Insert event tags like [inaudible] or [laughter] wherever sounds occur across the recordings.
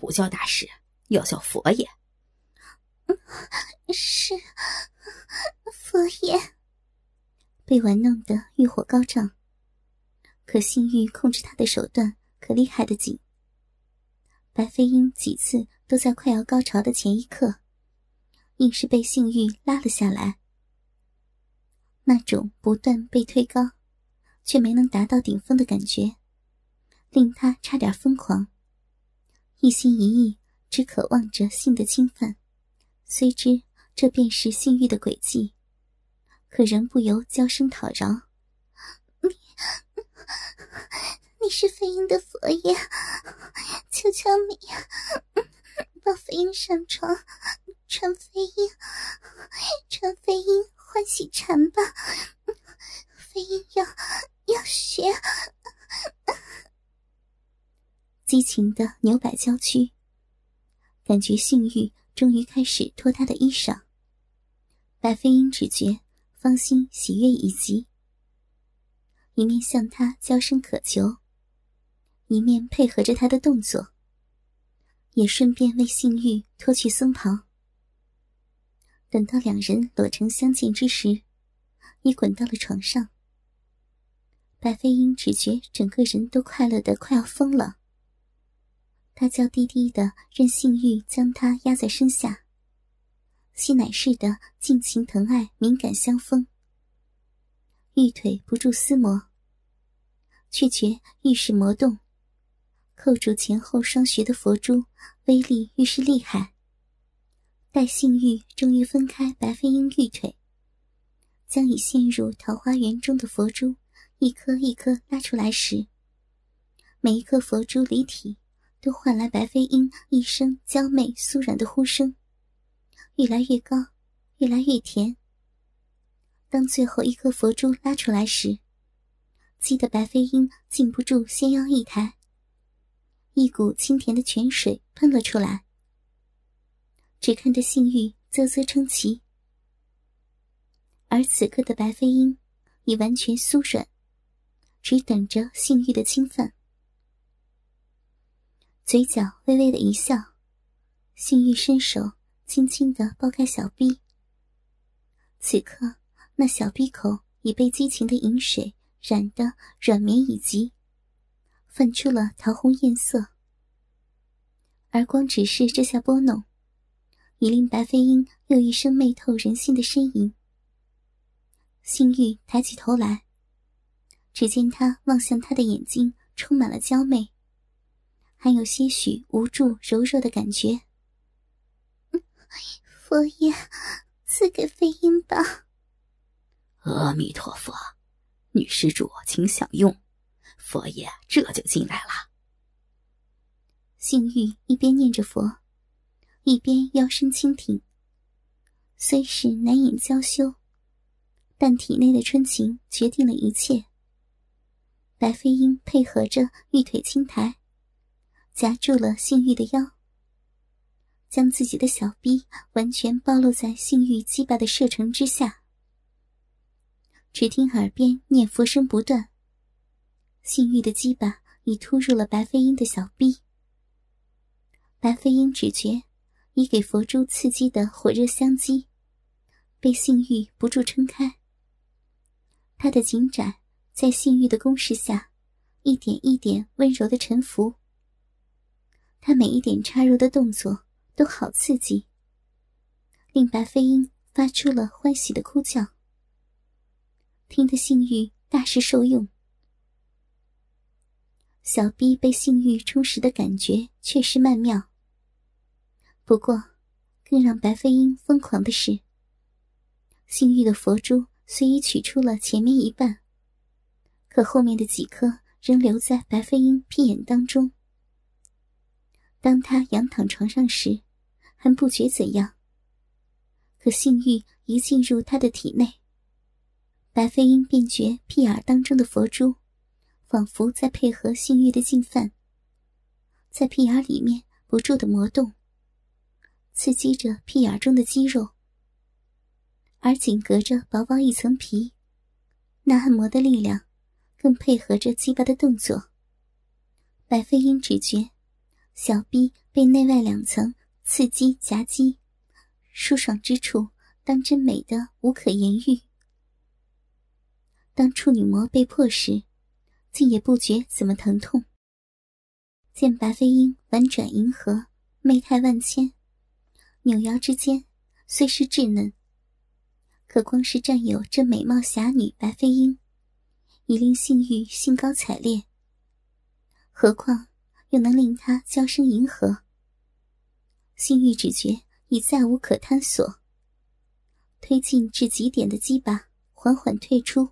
不叫大师，要叫佛爷。是佛爷。被玩弄的欲火高涨，可性欲控制他的手段可厉害的紧。白飞鹰几次都在快要高潮的前一刻，硬是被性欲拉了下来。那种不断被推高，却没能达到顶峰的感觉，令他差点疯狂。一心一意只渴望着性的侵犯，虽知这便是性欲的轨迹，可仍不由娇声讨饶：“你，你是飞鹰的佛爷，求求你，抱飞鹰上床，传飞鹰，传飞鹰。”欢喜禅吧，飞鹰要要学，激情的扭摆娇躯，感觉性欲终于开始脱他的衣裳。白飞鹰只觉芳心喜悦已极，一面向他娇声渴求，一面配合着他的动作，也顺便为性欲脱去僧袍。等到两人裸成相见之时，已滚到了床上。白飞鹰只觉整个人都快乐的快要疯了。他娇滴滴的任性欲将他压在身下，吸奶似的尽情疼爱，敏感相逢。玉腿不住撕磨，却觉玉势魔动，扣住前后双穴的佛珠，威力愈是厉害。待性欲终于分开白飞鹰玉腿，将已陷入桃花源中的佛珠一颗一颗拉出来时，每一颗佛珠离体，都换来白飞鹰一声娇媚酥软的呼声，越来越高，越来越甜。当最后一颗佛珠拉出来时，激得白飞鹰禁不住先腰一抬，一股清甜的泉水喷了出来。只看得性欲啧啧称奇，而此刻的白飞鹰已完全酥软，只等着性欲的侵犯。嘴角微微的一笑，性欲伸手轻轻的剥开小臂。此刻那小臂口已被激情的饮水染得软绵以及，泛出了桃红艳色。而光只是这下拨弄。已令白飞鹰又一声媚透人心的呻吟。星玉抬起头来，只见他望向他的眼睛充满了娇媚，还有些许无助柔弱的感觉。佛爷，赐给飞鹰吧。阿弥陀佛，女施主请享用，佛爷这就进来了。幸玉一边念着佛。一边腰身轻挺，虽是难掩娇羞，但体内的春情决定了一切。白飞鹰配合着玉腿轻抬，夹住了性欲的腰，将自己的小臂完全暴露在性欲鸡巴的射程之下。只听耳边念佛声不断，性欲的鸡巴已突入了白飞鹰的小臂。白飞鹰只觉。已给佛珠刺激的火热相激，被性欲不住撑开。他的颈窄在性欲的攻势下，一点一点温柔的沉浮。他每一点插入的动作都好刺激，令白飞鹰发出了欢喜的哭叫。听得性欲大是受用，小逼被性欲充实的感觉确实曼妙。不过，更让白飞鹰疯狂的是，性欲的佛珠虽已取出了前面一半，可后面的几颗仍留在白飞鹰屁眼当中。当他仰躺床上时，还不觉怎样。可性欲一进入他的体内，白飞鹰便觉屁眼当中的佛珠，仿佛在配合性欲的进犯，在屁眼里面不住的磨动。刺激着屁眼中的肌肉，而仅隔着薄薄一层皮，那按摩的力量，更配合着鸡巴的动作。白飞鹰只觉小臂被内外两层刺激夹击，舒爽之处当真美的无可言喻。当处女膜被破时，竟也不觉怎么疼痛。见白飞鹰婉转迎合，媚态万千，扭腰之间虽是稚嫩，可光是占有这美貌侠女白飞鹰，已令性欲兴高采烈。何况又能令他娇声迎合，性欲只觉已再无可探索。推进至极点的鸡巴缓缓退出，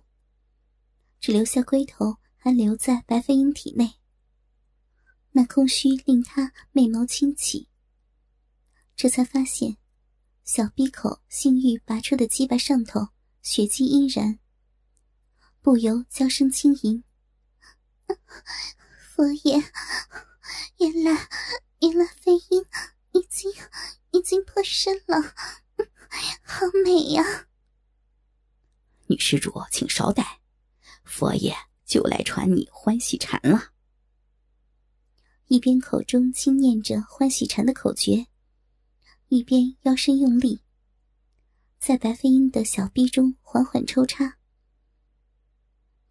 只留下龟头还留在白飞鹰体内。那空虚令他眉毛轻起，这才发现小闭口性欲拔出的鸡巴上头血迹依然，不由娇声轻吟：“ [laughs] 佛爷，原来原来飞鹰已经已经破身了，好美呀！”女施主，请稍待，佛爷就来传你欢喜禅了。一边口中轻念着欢喜禅的口诀，一边腰身用力，在白飞鹰的小臂中缓缓抽插。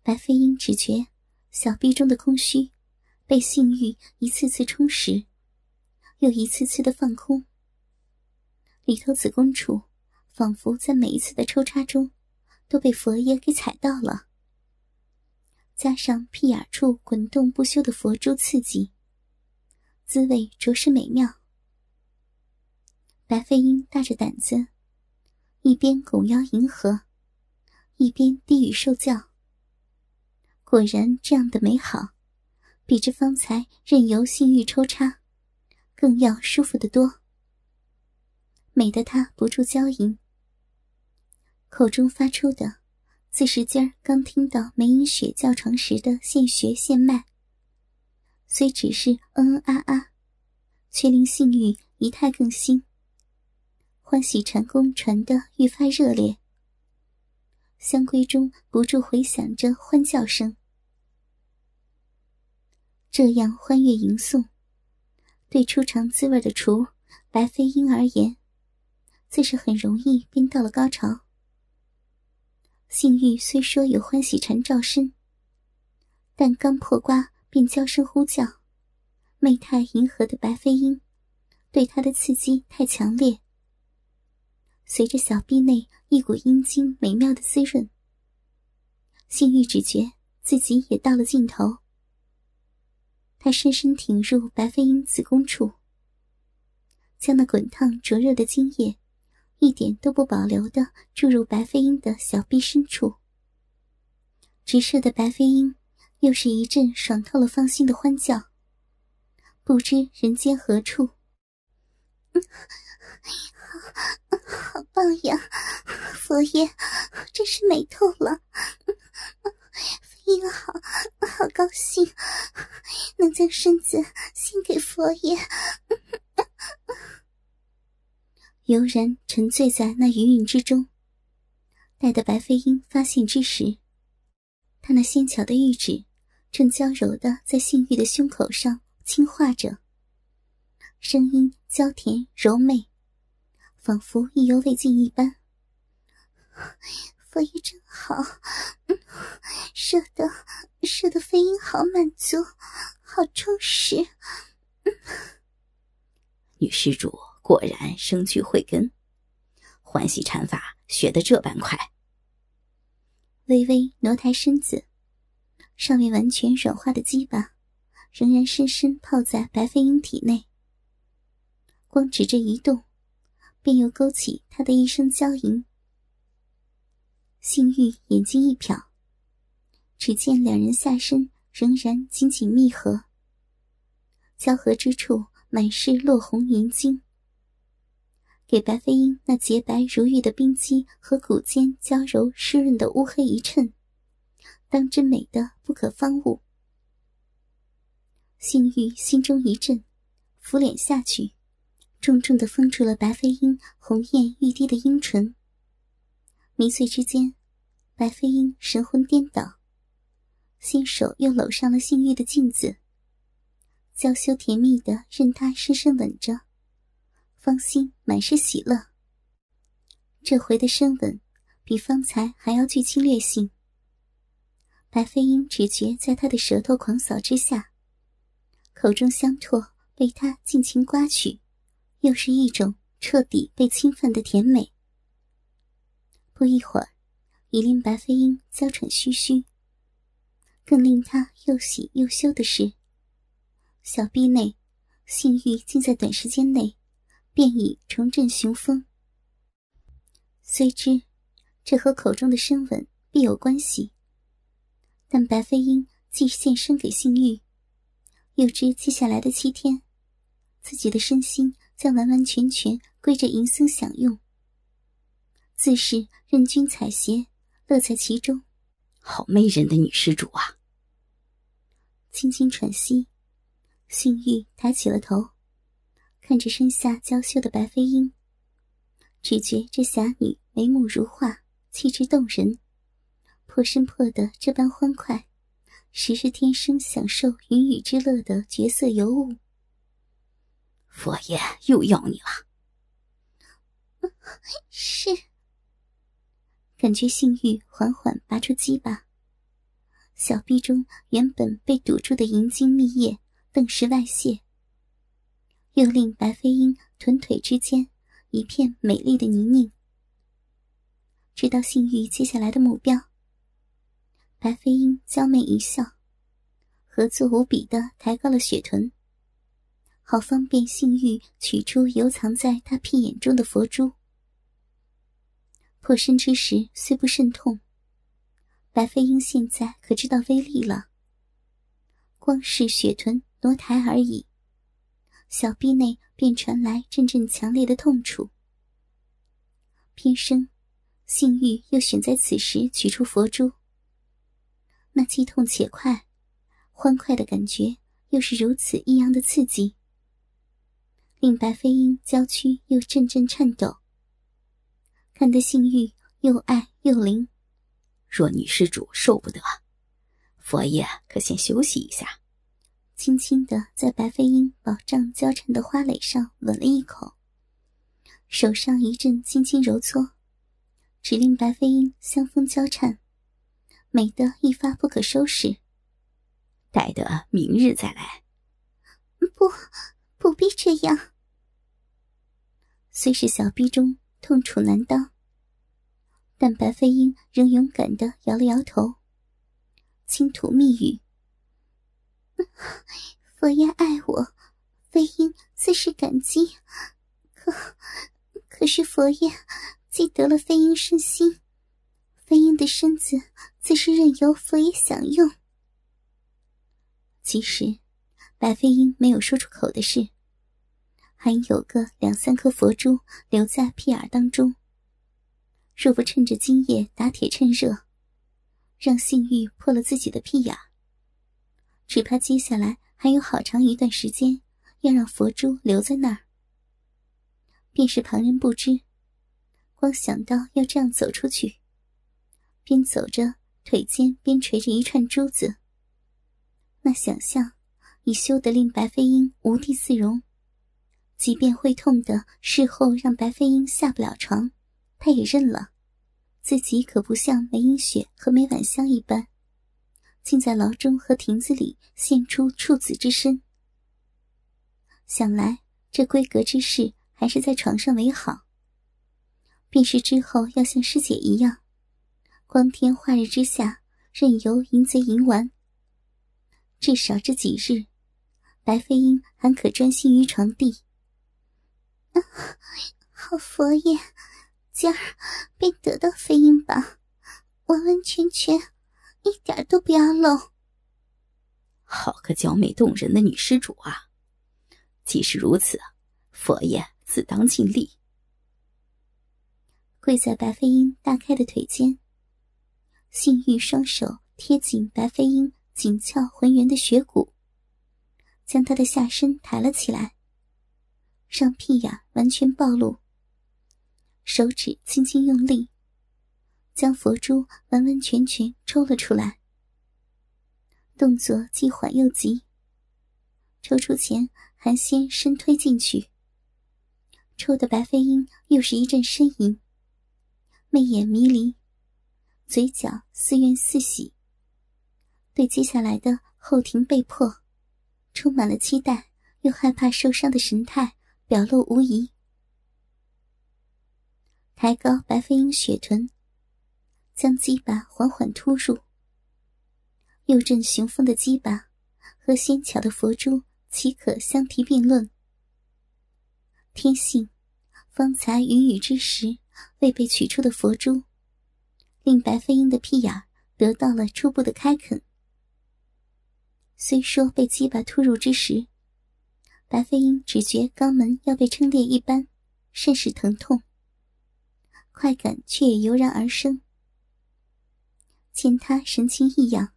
白飞鹰只觉小臂中的空虚被性欲一次次充实，又一次次的放空。里头子宫处仿佛在每一次的抽插中都被佛爷给踩到了，加上屁眼处滚动不休的佛珠刺激。滋味着实美妙。白飞鹰大着胆子，一边拱腰迎合，一边低语受教。果然，这样的美好，比这方才任由性欲抽插，更要舒服得多。美得他不住娇吟，口中发出的，自是今儿刚听到梅影雪叫床时的现学现卖。虽只是嗯嗯啊啊，却令性欲仪态更新。欢喜禅功传得愈发热烈，香闺中不住回响着欢叫声。这样欢悦吟诵，对初尝滋味的雏白飞鹰而言，自是很容易便到了高潮。性欲虽说有欢喜缠照身，但刚破瓜。便娇声呼叫，媚态迎合的白飞鹰，对他的刺激太强烈。随着小臂内一股阴茎美妙的滋润，性欲只觉自己也到了尽头。他深深挺入白飞鹰子宫处，将那滚烫灼热的精液一点都不保留的注入白飞鹰的小臂深处，直射的白飞鹰。又是一阵爽透了芳心的欢叫，不知人间何处。好，好棒呀！佛爷，真是美透了。飞鹰好，好高兴，[laughs] 能将身子献给佛爷。[laughs] 悠然沉醉在那余韵之中，待得白飞鹰发现之时，他那纤巧的玉指。正娇柔的在性欲的胸口上轻画着，声音娇甜柔媚，仿佛意犹未尽一般。佛爷真好，射的射的飞鹰好满足，好充实。女施主果然生具慧根，欢喜禅法学得这般快。微微挪抬身子。尚未完全软化的鸡巴，仍然深深泡在白飞鹰体内。光指这一动，便又勾起他的一声娇吟。性欲眼睛一瞟，只见两人下身仍然紧紧密合，交合之处满是落红银晶，给白飞鹰那洁白如玉的冰肌和骨间娇柔湿润的乌黑一衬。当真美的不可方物，性欲心中一震，俯脸下去，重重的封住了白飞鹰红艳欲滴的阴唇。迷醉之间，白飞鹰神魂颠倒，新手又搂上了性欲的镜子，娇羞甜蜜的任他深深吻着，芳心满是喜乐。这回的深吻比方才还要具侵略性。白飞鹰只觉在他的舌头狂扫之下，口中香唾被他尽情刮取，又是一种彻底被侵犯的甜美。不一会儿，已令白飞鹰娇喘吁吁。更令他又喜又羞的是，小臂内性欲竟在短时间内便已重振雄风。虽知这和口中的深吻必有关系，但白飞鹰既献身给性欲，又知接下来的七天，自己的身心将完完全全归着银僧享用。自是任君采撷，乐在其中。好媚人的女施主啊！轻轻喘息，性欲抬起了头，看着身下娇羞的白飞鹰，只觉这侠女眉目如画，气质动人，破身破的这般欢快，实是天生享受云雨之乐的绝色尤物。佛爷又要你了，[laughs] 是。感觉性欲缓缓拔出鸡巴，小臂中原本被堵住的银茎蜜液顿时外泄，又令白飞鹰臀腿之间一片美丽的泥泞。知道性欲接下来的目标，白飞鹰娇媚一笑，合作无比的抬高了雪臀，好方便性欲取出游藏在他屁眼中的佛珠。破身之时虽不甚痛，白飞鹰现在可知道威力了。光是血臀挪抬而已，小臂内便传来阵阵强烈的痛楚。偏生，性欲又选在此时取出佛珠，那既痛且快，欢快的感觉又是如此异样的刺激，令白飞鹰娇躯又阵阵颤抖。看得性欲又爱又灵，若女施主受不得，佛爷可先休息一下。轻轻的在白飞鹰饱胀交缠的花蕾上吻了一口，手上一阵轻轻揉搓，只令白飞鹰香风交颤，美得一发不可收拾。待得明日再来。不，不必这样。虽是小逼中。痛楚难当，但白飞鹰仍勇敢的摇了摇头，轻吐密语：“ [laughs] 佛爷爱我，飞鹰自是感激。可可是佛爷既得了飞鹰身心，飞鹰的身子自是任由佛爷享用。”其实，白飞鹰没有说出口的是。还有个两三颗佛珠留在屁眼当中。若不趁着今夜打铁趁热，让性欲破了自己的屁眼，只怕接下来还有好长一段时间要让佛珠留在那儿。便是旁人不知，光想到要这样走出去，边走着腿间边垂着一串珠子，那想象已羞得令白飞鹰无地自容。即便会痛的，事后让白飞鹰下不了床，他也认了。自己可不像梅英雪和梅婉香一般，竟在牢中和亭子里现出处子之身。想来这闺阁之事，还是在床上为好。便是之后要像师姐一样，光天化日之下任由淫贼淫玩。至少这几日，白飞鹰还可专心于床地。[laughs] 好佛爷，今儿便得到飞鹰吧，完完全全，一点都不要漏。好个娇美动人的女施主啊！既是如此，佛爷自当尽力。跪在白飞鹰大开的腿间，性欲双手贴紧白飞鹰紧俏浑圆的雪骨，将他的下身抬了起来。让屁眼完全暴露，手指轻轻用力，将佛珠完完全全抽了出来。动作既缓又急，抽出前还先深推进去，抽的白飞鹰又是一阵呻吟，媚眼迷离，嘴角似怨似喜，对接下来的后庭被迫，充满了期待又害怕受伤的神态表露无遗。抬高白飞鹰雪臀，将鸡巴缓缓突入，右阵雄风的鸡巴。和纤巧的佛珠岂可相提并论？天性，方才云雨之时未被取出的佛珠，令白飞鹰的屁眼得到了初步的开垦。虽说被鸡巴突入之时，白飞鹰只觉肛门要被撑裂一般，甚是疼痛，快感却也油然而生。见他神情异样。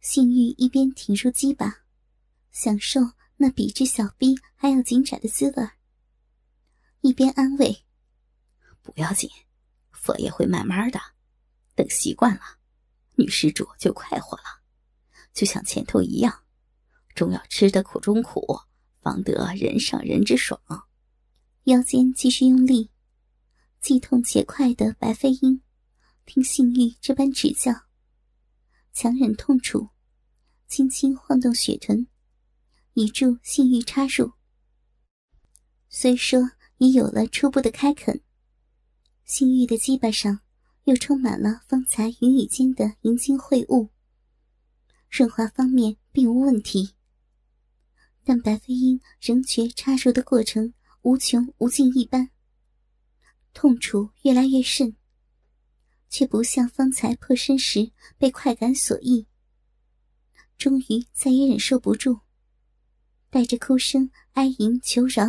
性欲一边挺入鸡巴，享受那比之小逼还要紧窄的滋味一边安慰：“不要紧，佛爷会慢慢的，等习惯了，女施主就快活了。就像前头一样，终要吃得苦中苦，方得人上人之爽。”腰间继续用力，既痛且快的白飞鹰，听性欲这般指教，强忍痛楚。轻轻晃动雪臀，以助性欲插入。虽说已有了初步的开垦，性欲的基巴上又充满了方才云雨间的银精秽物，润滑方面并无问题。但白飞鹰仍觉插入的过程无穷无尽一般，痛楚越来越甚，却不像方才破身时被快感所役。终于再也忍受不住，带着哭声哀吟求饶：“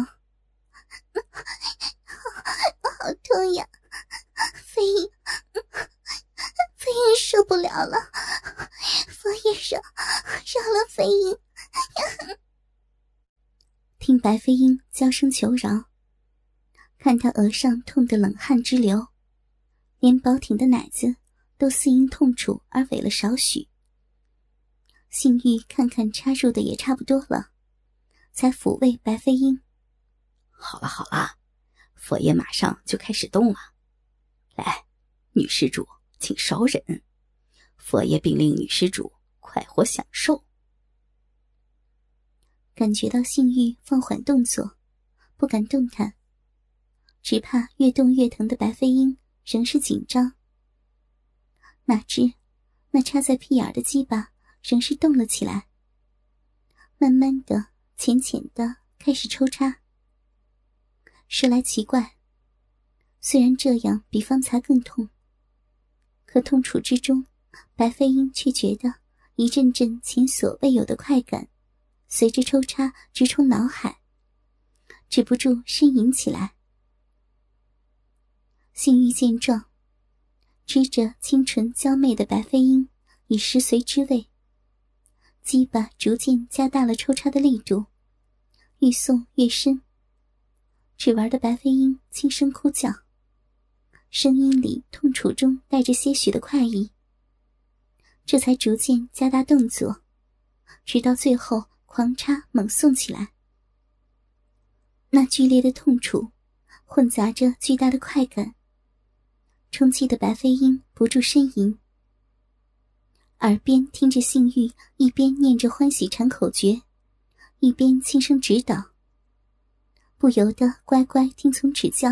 好痛呀，飞鹰，飞鹰受不了了，佛爷饶饶了飞鹰。”听白飞鹰娇声求饶，看他额上痛得冷汗直流，连饱挺的奶子都似因痛楚而萎了少许。性欲看看插入的也差不多了，才抚慰白飞鹰。好了好了，佛爷马上就开始动了。来，女施主，请稍忍，佛爷并令女施主快活享受。感觉到性欲放缓动作，不敢动弹，只怕越动越疼的白飞鹰仍是紧张。哪知那插在屁眼的鸡巴。仍是动了起来，慢慢的、浅浅的开始抽插。说来奇怪，虽然这样比方才更痛，可痛楚之中，白飞鹰却觉得一阵阵前所未有的快感，随着抽插直冲脑海，止不住呻吟起来。性欲见状，织着清纯娇媚的白飞鹰以食髓之味。鸡巴逐渐加大了抽插的力度，愈送越深。只玩的白飞鹰轻声哭叫，声音里痛楚中带着些许的快意。这才逐渐加大动作，直到最后狂插猛送起来。那剧烈的痛楚，混杂着巨大的快感，充气的白飞鹰不住呻吟。耳边听着性欲，一边念着欢喜禅口诀，一边轻声指导，不由得乖乖听从指教。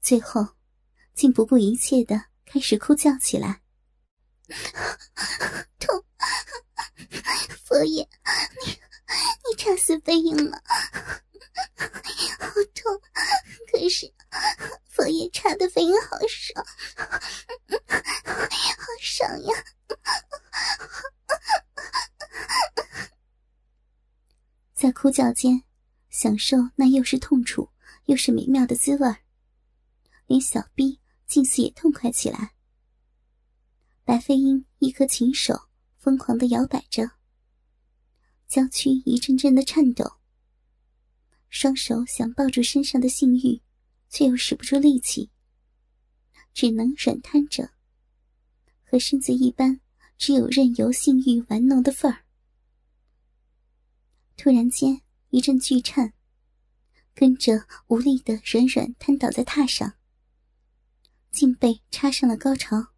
最后，竟不顾一切的开始哭叫起来：“！佛爷，你你插死飞鹰了，好痛！可是佛爷插的飞鹰好爽。”好爽呀！在哭叫间，享受那又是痛楚又是美妙的滋味连小逼近似也痛快起来。白飞鹰一颗琴手疯狂的摇摆着，娇躯一阵阵的颤抖，双手想抱住身上的性欲，却又使不出力气，只能软瘫着。和身子一般，只有任由性欲玩弄的份儿。突然间一阵剧颤，跟着无力的软软瘫倒在榻上，竟被插上了高潮。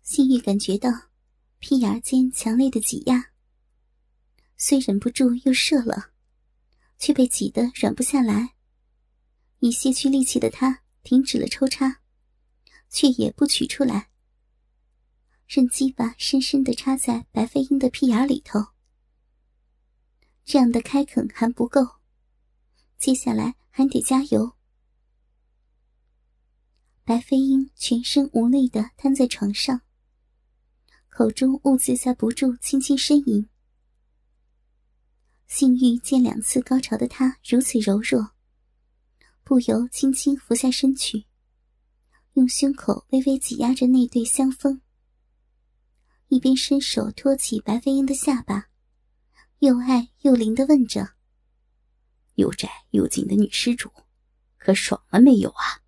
性欲感觉到屁眼间强烈的挤压，虽忍不住又射了，却被挤得软不下来。已泄去力气的他停止了抽插，却也不取出来，任鸡巴深深的插在白飞鹰的屁眼里头。这样的开垦还不够，接下来还得加油。白飞鹰全身无力的瘫在床上。口中兀自塞不住轻轻呻吟，性欲见两次高潮的他如此柔弱，不由轻轻俯下身去，用胸口微微挤压着那对香风，一边伸手托起白飞鹰的下巴，又爱又灵的问着：“又窄又紧的女施主，可爽了没有啊？”